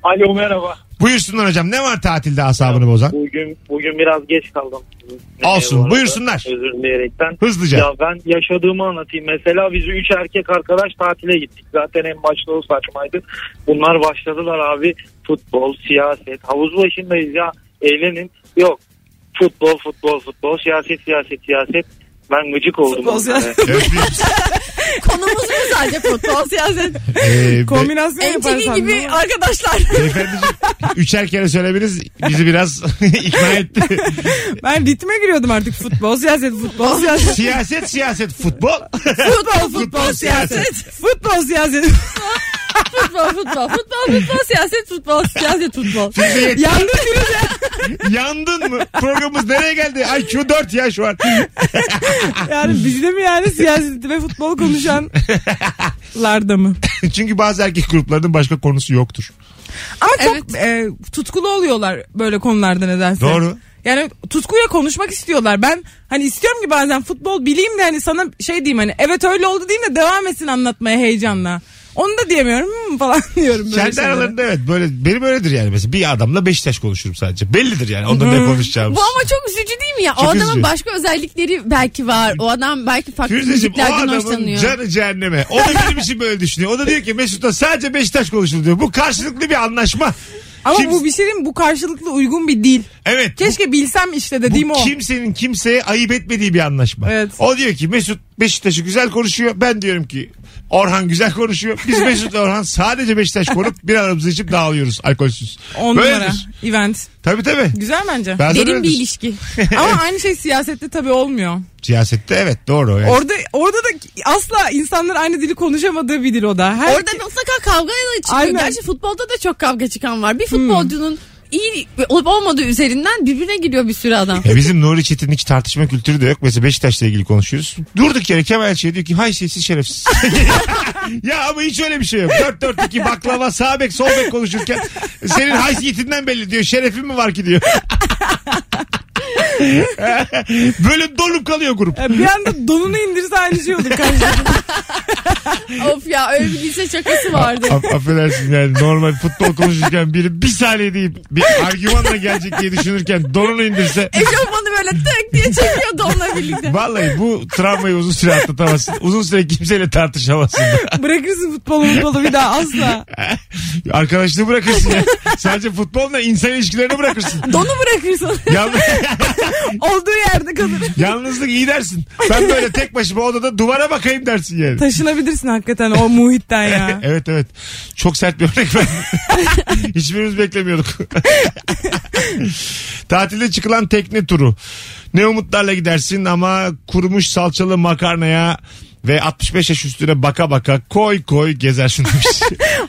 Speaker 8: Alo merhaba.
Speaker 2: Buyursunlar hocam ne var tatilde asabını bozan?
Speaker 9: Bugün bugün biraz geç kaldım.
Speaker 2: Olsun,
Speaker 9: Bu
Speaker 2: buyursunlar.
Speaker 9: Özür dileyerekten.
Speaker 2: Hızlıca.
Speaker 9: Ya ben yaşadığımı anlatayım. Mesela biz üç erkek arkadaş tatile gittik. Zaten en başta o saçmaydı. Bunlar başladılar abi. Futbol, siyaset. Havuz başındayız ya. Eğlenin. Yok. Futbol, futbol, futbol. Siyaset, siyaset, siyaset. Ben gıcık oldum.
Speaker 4: Futbol, siyaset.
Speaker 3: Konumuz mu sadece futbol siyaset?
Speaker 2: Ee, be-
Speaker 4: Kombinasyon yaparsan.
Speaker 3: MTV gibi
Speaker 4: mi?
Speaker 3: arkadaşlar.
Speaker 2: beyefendiciğim üçer kere söylemeniz bizi biraz ikna etti.
Speaker 4: Ben ritme giriyordum artık. Futbol, siyaset, futbol, siyaset.
Speaker 2: siyaset siyaset futbol.
Speaker 4: Futbol, futbol, siyaset. Futbol, siyaset.
Speaker 3: Futbol, futbol, futbol, futbol, siyaset, futbol, siyaset, futbol.
Speaker 4: Yandım Firuze.
Speaker 2: Yandın mı? Programımız nereye geldi? IQ 4 ya şu an.
Speaker 4: Yani bizde mi yani siyaset ve futbol konuşanlarda mı?
Speaker 2: Çünkü bazı erkek gruplarının başka konusu yoktur.
Speaker 4: Ama çok e, tutkulu oluyorlar böyle konularda nedense.
Speaker 2: Doğru.
Speaker 4: Yani tutkuyla konuşmak istiyorlar. Ben hani istiyorum ki bazen futbol bileyim de hani sana şey diyeyim hani evet öyle oldu diyeyim de devam etsin anlatmaya heyecanla. Onu da diyemiyorum "Hmm," falan diyorum. Böyle
Speaker 2: Kendi
Speaker 4: şeylere.
Speaker 2: aralarında evet böyle benim öyledir yani mesela bir adamla Beşiktaş konuşurum sadece. Bellidir yani ondan ne konuşacağımız.
Speaker 3: Bu ama çok üzücü değil mi ya?
Speaker 2: Çok
Speaker 3: o adamın
Speaker 2: üzücü.
Speaker 3: başka özellikleri belki var. O adam belki farklı
Speaker 2: Firuzeciğim o
Speaker 3: müziklerden
Speaker 2: adamın
Speaker 3: hoşlanıyor.
Speaker 2: canı cehenneme. O da benim için böyle düşünüyor. O da diyor ki Mesut'la sadece Beşiktaş konuşulur diyor. Bu karşılıklı bir anlaşma.
Speaker 4: Ama
Speaker 2: Kim-
Speaker 4: bu bir şey değil mi? Bu karşılıklı uygun bir dil.
Speaker 2: Evet. bu-
Speaker 4: Keşke bilsem işte dediğim
Speaker 2: bu
Speaker 4: o.
Speaker 2: kimsenin kimseye ayıp etmediği bir anlaşma.
Speaker 4: Evet.
Speaker 2: O diyor ki Mesut Beşiktaş'ı güzel konuşuyor. Ben diyorum ki Orhan güzel konuşuyor. Biz Mesut'la Orhan sadece Beşiktaş konup bir aramızı içip dağılıyoruz alkolsüz.
Speaker 4: On
Speaker 2: Böyledir.
Speaker 4: numara. Event.
Speaker 2: Tabii tabii.
Speaker 4: Güzel bence.
Speaker 2: Bazen
Speaker 3: Derin bir ilişki.
Speaker 4: Ama aynı şey siyasette tabii olmuyor.
Speaker 2: Siyasette evet doğru. Yani.
Speaker 4: Orada orada da asla insanlar aynı dili konuşamadığı bir dil o da. Her
Speaker 3: Orada mutlaka kavga da çıkıyor.
Speaker 4: Aynen.
Speaker 3: Gerçi futbolda da çok kavga çıkan var. Bir futbolcunun iyi olup olmadığı üzerinden birbirine giriyor bir sürü adam.
Speaker 2: Ya bizim Nuri Çetin'in hiç tartışma kültürü de yok. Mesela Beşiktaş'la ilgili konuşuyoruz. Durduk yere Kemal şey diyor ki haysiyetsiz şerefsiz. ya ama hiç öyle bir şey yok. 4-4-2 baklava sağ bek sol bek konuşurken senin haysiyetinden belli diyor. Şerefin mi var ki diyor. Böyle dolup kalıyor grup.
Speaker 4: Ya bir anda donunu indirse aynı şey olur karşılıklı.
Speaker 3: of ya öyle bir lise şakası vardı.
Speaker 2: Af- affedersin yani normal futbol konuşurken biri bir saniye deyip bir argümanla gelecek diye düşünürken donunu indirse
Speaker 3: Eşofmanı böyle tık diye çekiyordu onunla birlikte.
Speaker 2: vallahi bu travmayı uzun süre atlatamazsın. Uzun süre kimseyle tartışamazsın.
Speaker 4: Bırakırsın futbolu futbolu bir daha asla.
Speaker 2: Arkadaşlığı bırakırsın ya. Sadece futbolla insan ilişkilerini bırakırsın.
Speaker 3: Donu bırakırsın.
Speaker 2: Yalnız,
Speaker 4: Olduğu yerde kalır.
Speaker 2: yalnızlık iyi dersin. Ben böyle tek başıma odada duvara bakayım dersin yani.
Speaker 4: Taşınabilirsin hakikaten o muhitten ya.
Speaker 2: Evet evet. Çok sert bir örnek verdim. Hiçbirimiz beklemiyorduk. Tatilde çıkılan tekne turu. Ne umutlarla gidersin ama kurumuş salçalı makarnaya ve 65 yaş üstüne baka baka koy koy gezersin demiş.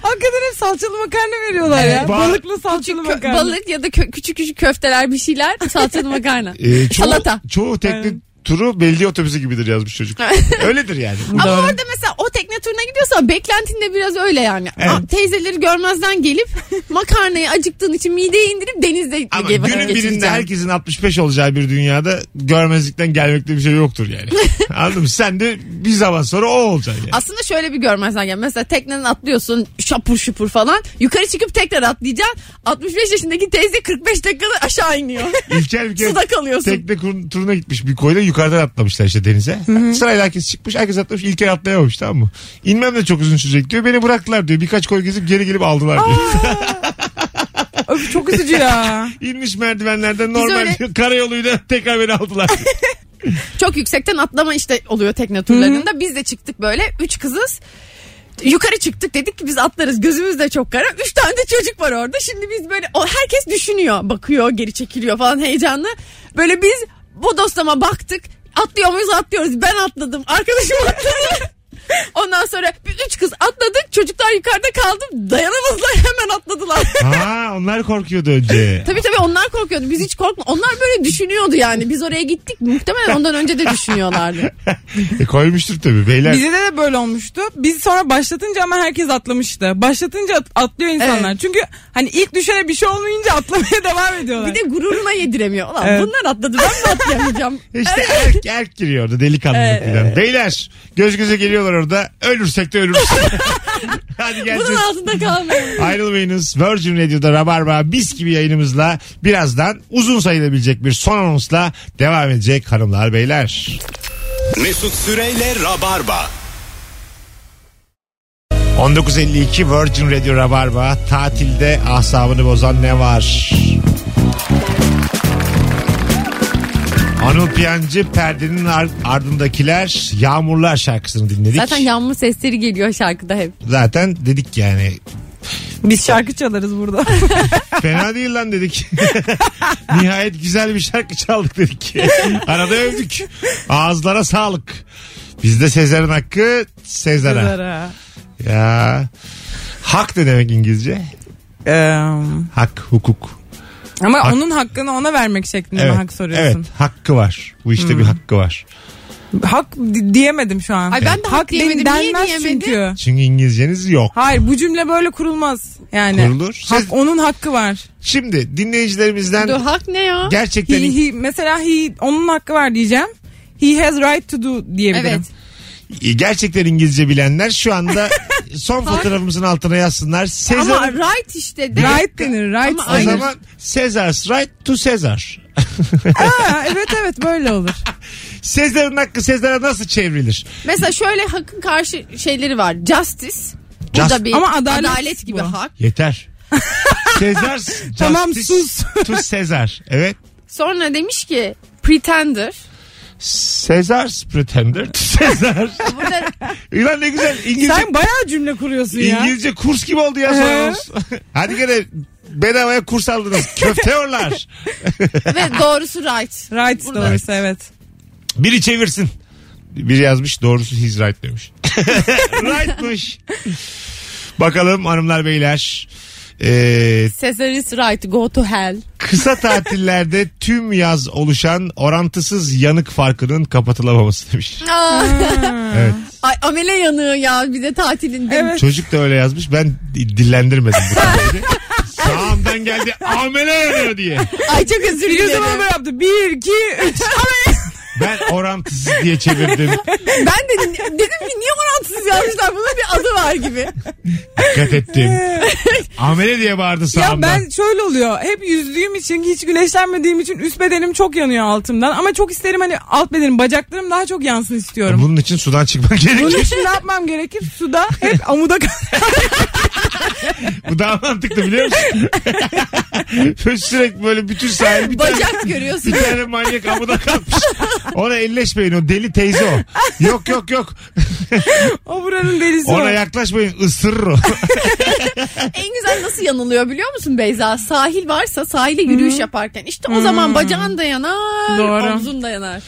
Speaker 4: Hakikaten salçalı makarna veriyorlar ya.
Speaker 2: Ba-
Speaker 4: Balıklı salçalı
Speaker 3: Küçük kö-
Speaker 4: makarna.
Speaker 3: balık ya da kö- küçük küçük köfteler bir şeyler salçalı makarna.
Speaker 2: Ee, çoğu,
Speaker 3: Salata.
Speaker 2: çoğu tekne turu belediye otobüsü gibidir yazmış çocuk. Öyledir yani.
Speaker 3: Ama orada mesela o tekne turuna gidiyorsa beklentin de biraz öyle yani.
Speaker 2: Evet.
Speaker 3: A- Teyzeleri görmezden gelip makarnayı acıktığın için mideye indirip denizde
Speaker 2: Ama
Speaker 3: vakit
Speaker 2: günün birinde herkesin 65 olacağı bir dünyada görmezlikten gelmekte bir şey yoktur yani. Anladın mı? Sen de bir zaman sonra o olacaksın yani.
Speaker 3: Aslında şöyle bir görmezden gel. Mesela tekneden atlıyorsun şapur şupur falan. Yukarı çıkıp tekrar atlayacaksın. 65 yaşındaki teyze 45 dakikada aşağı iniyor.
Speaker 2: İlker bir kere
Speaker 3: Suda kalıyorsun.
Speaker 2: tekne turuna gitmiş bir koyla yukarıdan atlamışlar işte denize. Sırayla herkes çıkmış herkes atlamış İlker atlayamamış tamam mı? İnmem de çok uzun sürecek diyor. Beni bıraktılar diyor. Birkaç koy gezip geri gelip aldılar diyor.
Speaker 4: Öf, çok üzücü ya.
Speaker 2: İnmiş merdivenlerden normal
Speaker 3: öyle-
Speaker 2: diyor. Karayoluyla tekrar beni aldılar.
Speaker 3: Çok yüksekten atlama işte oluyor tekne turlarında. Biz de çıktık böyle. Üç kızız. Yukarı çıktık dedik ki biz atlarız gözümüz de çok kara. Üç tane de çocuk var orada. Şimdi biz böyle herkes düşünüyor. Bakıyor geri çekiliyor falan heyecanlı. Böyle biz bu dostama baktık. Atlıyor muyuz atlıyoruz. Ben atladım. Arkadaşım atladı. Ondan sonra üç kız atladık. Çocuklar yukarıda kaldı. Dayanamadılar hemen atladılar.
Speaker 2: ha onlar korkuyordu önce.
Speaker 3: tabii tabii onlar korkuyordu. Biz hiç korkma. Onlar böyle düşünüyordu yani. Biz oraya gittik. Muhtemelen ondan önce de düşünüyorlardı.
Speaker 2: E, koymuştur tabii beyler.
Speaker 4: Bize de, de böyle olmuştu. Biz sonra başlatınca ama herkes atlamıştı. Başlatınca at- atlıyor insanlar. Çünkü hani ilk düşene bir şey olmayınca atlamaya devam ediyorlar.
Speaker 3: Bir de gururuna yediremiyor. Ulan
Speaker 4: Evet.
Speaker 3: bunlar atladı ben mi atlayamayacağım?
Speaker 2: İşte erk, erk giriyor orada delikanlı falan. Beyler göz göze geliyorlar orada. Ölürsek de ölürüz. Hadi
Speaker 3: Bunun
Speaker 2: geleceğiz.
Speaker 3: altında kalmayın.
Speaker 2: Ayrılmayınız. Virgin Radio'da Rabarba biz gibi yayınımızla birazdan uzun sayılabilecek bir son anonsla devam edecek hanımlar beyler.
Speaker 1: Mesut Süreyle Rabarba.
Speaker 2: 19.52 Virgin Radio Rabarba tatilde asabını bozan ne var? Anıl Piyancı perdenin ar- ardındakiler Yağmurlar şarkısını dinledik.
Speaker 3: Zaten yağmur sesleri geliyor şarkıda hep.
Speaker 2: Zaten dedik yani
Speaker 4: Biz şarkı çalarız burada.
Speaker 2: Fena değil lan dedik. Nihayet güzel bir şarkı çaldık dedik. Arada övdük. Ağızlara sağlık. Bizde Sezar'ın hakkı Sezar'a. Ya. Hak ne demek İngilizce?
Speaker 4: Ee,
Speaker 2: Hak, hukuk.
Speaker 4: ama
Speaker 2: Hak-
Speaker 4: onun hakkını ona vermek şeklinde mi hak soruyorsun?
Speaker 2: Evet, hakkı var. Bu işte bir hakkı var.
Speaker 4: Hak di- diyemedim şu an.
Speaker 3: Ay ben de hak
Speaker 4: den-
Speaker 3: diyemedim. Niye
Speaker 4: denmez
Speaker 3: diyemedim?
Speaker 4: çünkü.
Speaker 2: Çünkü İngilizceniz yok.
Speaker 4: Hayır bu cümle böyle kurulmaz. Yani.
Speaker 2: Kurulur.
Speaker 4: Hak,
Speaker 2: Siz-
Speaker 4: onun hakkı var.
Speaker 2: Şimdi dinleyicilerimizden
Speaker 3: Dur hak ne ya?
Speaker 2: gerçekten
Speaker 4: He, he, mesela he, onun hakkı var diyeceğim. He has right to do diyebilirim.
Speaker 3: Evet.
Speaker 2: Gerçekten İngilizce bilenler şu anda son fotoğrafımızın altına yazsınlar.
Speaker 3: Ama
Speaker 2: Sezar
Speaker 3: right işte. de.
Speaker 4: Right denir. Right
Speaker 3: Ama
Speaker 2: o
Speaker 4: denir.
Speaker 2: zaman Sezar's right to Sezar.
Speaker 4: Aa, evet evet böyle olur.
Speaker 2: Sezar'ın hakkı Sezar'a nasıl çevrilir?
Speaker 3: Mesela şöyle hakkın karşı şeyleri var. Justice. Bu
Speaker 2: Just-
Speaker 3: da bir
Speaker 4: Ama
Speaker 3: adalet,
Speaker 4: adalet
Speaker 3: gibi
Speaker 4: bu.
Speaker 3: hak.
Speaker 2: Yeter. Sezar
Speaker 4: Tamam, sus.
Speaker 2: to Sezar. Evet.
Speaker 3: Sonra demiş ki pretender.
Speaker 2: Sezar's pretender to Sezar.
Speaker 3: Burada
Speaker 2: Ulan ne güzel İngilizce,
Speaker 4: Sen bayağı cümle kuruyorsun ya.
Speaker 2: İngilizce kurs gibi oldu ya sonumuz. Hadi gene bedavaya kurs aldınız. Köfteyorlar.
Speaker 3: ve doğrusu right.
Speaker 4: Right
Speaker 3: Burada.
Speaker 4: doğrusu evet.
Speaker 2: Biri çevirsin. Biri yazmış doğrusu he's right demiş. Rightmış. Bakalım hanımlar beyler. Ee,
Speaker 3: Caesar is right go to hell.
Speaker 2: kısa tatillerde tüm yaz oluşan orantısız yanık farkının kapatılamaması demiş. Evet.
Speaker 3: Ay amele yanığı ya bir de tatilinde.
Speaker 4: Evet.
Speaker 2: Çocuk da öyle yazmış. Ben dillendirmedim bu. Sağımdan geldi amele yanıyor diye.
Speaker 3: Ay çok özür
Speaker 4: Bir zaman
Speaker 3: dilerim.
Speaker 4: böyle yaptı. Bir, iki, üç.
Speaker 2: Ben orantısız diye çevirdim.
Speaker 3: Ben de dedim ki niye orantısız yazmışlar bunun bir adı var gibi.
Speaker 2: Dikkat ettim. Amele diye bağırdı
Speaker 4: ya
Speaker 2: sağımdan.
Speaker 4: ben şöyle oluyor. Hep yüzdüğüm için hiç güneşlenmediğim için üst bedenim çok yanıyor altımdan. Ama çok isterim hani alt bedenim bacaklarım daha çok yansın istiyorum.
Speaker 2: Bunun için sudan çıkman
Speaker 4: Bunun
Speaker 2: gerekiyor.
Speaker 4: için ne yapmam gerekir? Suda hep amuda
Speaker 2: Bu daha mantıklı biliyor musun? Böyle Sürekli böyle bütün sahil bir tane,
Speaker 3: Bacak görüyorsun.
Speaker 2: bir tane manyak amuda kalmış. Ona elleşmeyin o deli teyze o. Yok yok yok.
Speaker 4: O buranın delisi
Speaker 2: Ona
Speaker 4: o.
Speaker 2: yaklaşmayın ısırır o.
Speaker 3: En güzel nasıl yanılıyor biliyor musun Beyza? Sahil varsa sahile yürüyüş yaparken işte o zaman bacağın da yanar,
Speaker 4: Doğru.
Speaker 3: omzun da yanar.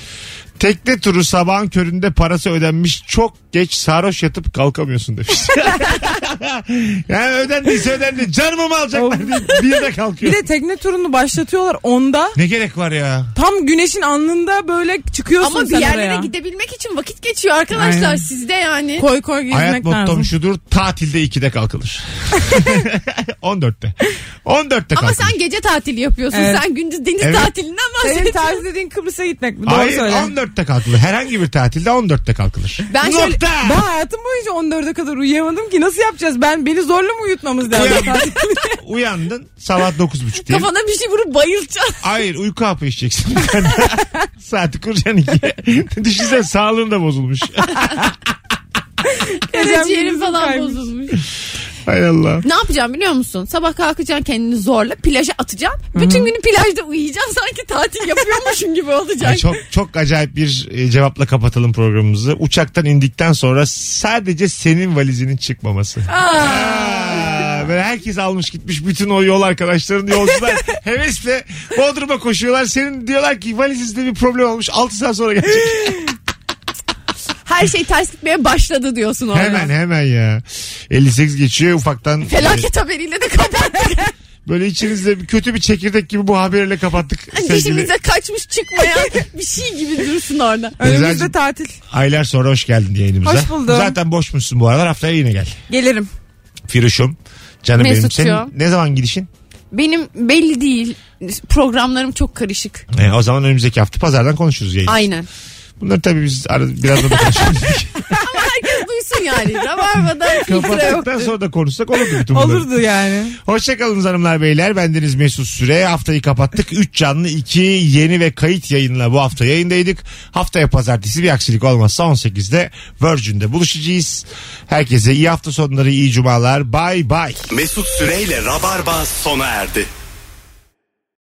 Speaker 2: Tekne turu sabahın köründe parası ödenmiş çok geç sarhoş yatıp kalkamıyorsun demiş. yani ödendiyse ödendi. Canımı mı alacaklar diye bir de kalkıyor.
Speaker 4: Bir de tekne turunu başlatıyorlar onda.
Speaker 2: Ne gerek var ya?
Speaker 4: Tam güneşin alnında böyle çıkıyorsun
Speaker 3: Ama bir
Speaker 4: sen
Speaker 3: yerlere
Speaker 4: oraya.
Speaker 3: gidebilmek için vakit geçiyor arkadaşlar
Speaker 4: Aynen.
Speaker 3: sizde yani.
Speaker 4: Koy koy gezmek
Speaker 2: Hayat mottom
Speaker 4: lazım.
Speaker 2: şudur tatilde 2'de kalkılır. 14'te. 14'te
Speaker 3: Ama
Speaker 2: kalkılır.
Speaker 3: sen gece tatili yapıyorsun.
Speaker 4: Evet.
Speaker 3: Sen gündüz deniz
Speaker 2: Evet.
Speaker 3: tatilinden
Speaker 4: Senin
Speaker 3: bahsediyorsun.
Speaker 4: tatil dediğin Kıbrıs'a gitmek mi? Doğru
Speaker 2: Hayır
Speaker 4: söyle.
Speaker 2: 14'te kalkılır. Herhangi bir tatilde 14'te kalkılır.
Speaker 3: Ben şöyle-
Speaker 2: Nokta.
Speaker 4: Ben hayatım boyunca 14'e kadar uyuyamadım ki nasıl yapacağız? Ben beni zorla mı uyutmamız lazım?
Speaker 2: Uyandın sabah 9.30 diye.
Speaker 3: Kafana bir şey vurup bayılacaksın.
Speaker 2: Hayır uyku hapı içeceksin. Saati kuracaksın ikiye. Düşünsene sağlığın da bozulmuş.
Speaker 3: Karaciğerin
Speaker 4: gündüzüm
Speaker 3: falan
Speaker 4: kaymış.
Speaker 3: bozulmuş.
Speaker 2: Hay Allah.
Speaker 3: Ne yapacağım biliyor musun? Sabah kalkacaksın kendini zorla plaja atacaksın. Bütün günü plajda uyuyacaksın. Sanki tatil yapıyormuşsun gibi olacak.
Speaker 2: Ay çok çok acayip bir e, cevapla kapatalım programımızı. Uçaktan indikten sonra sadece senin valizinin çıkmaması. Aa, Böyle herkes almış gitmiş bütün o yol arkadaşların yolcular hevesle Bodrum'a koşuyorlar. Senin diyorlar ki valizinizde bir problem olmuş 6 saat sonra gelecek.
Speaker 3: Her şey ters gitmeye başladı diyorsun orada.
Speaker 2: hemen hemen ya. 58 geçiyor ufaktan. e,
Speaker 3: Felaket haberiyle de kapattık.
Speaker 2: Böyle içinizde bir kötü bir çekirdek gibi bu haberiyle kapattık sevgili.
Speaker 3: Dişimize kaçmış çıkmayan bir şey gibi dursun orada.
Speaker 4: Önümüzde
Speaker 2: Beyzacığım,
Speaker 4: tatil.
Speaker 2: Aylar sonra hoş geldin yayınımıza.
Speaker 4: Hoş buldum.
Speaker 2: Zaten boşmuşsun bu aralar haftaya yine gel.
Speaker 4: Gelirim.
Speaker 2: Firuş'um. Canım benim.
Speaker 3: Mesut'cuğum.
Speaker 2: Senin ne zaman gidişin?
Speaker 3: Benim belli değil. Programlarım çok karışık.
Speaker 2: E, o zaman önümüzdeki hafta pazardan konuşuruz yayın.
Speaker 3: Aynen.
Speaker 2: Bunları tabii biz ara, birazdan da konuşuruz.
Speaker 3: Ama herkes duysun yani. Rabarba'da filtre yok.
Speaker 2: Kapattıktan sonra da konuşsak olurdu bütün bunları.
Speaker 4: Olurdu yani.
Speaker 2: Hoşçakalın hanımlar beyler. Bendeniz Mesut Süre. Haftayı kapattık. 3 canlı 2 yeni ve kayıt yayınla bu hafta yayındaydık. Haftaya pazartesi bir aksilik olmazsa 18'de Virgin'de buluşacağız. Herkese iyi hafta sonları, iyi cumalar. Bye bye.
Speaker 1: Mesut Süreyle Rabarba sona erdi.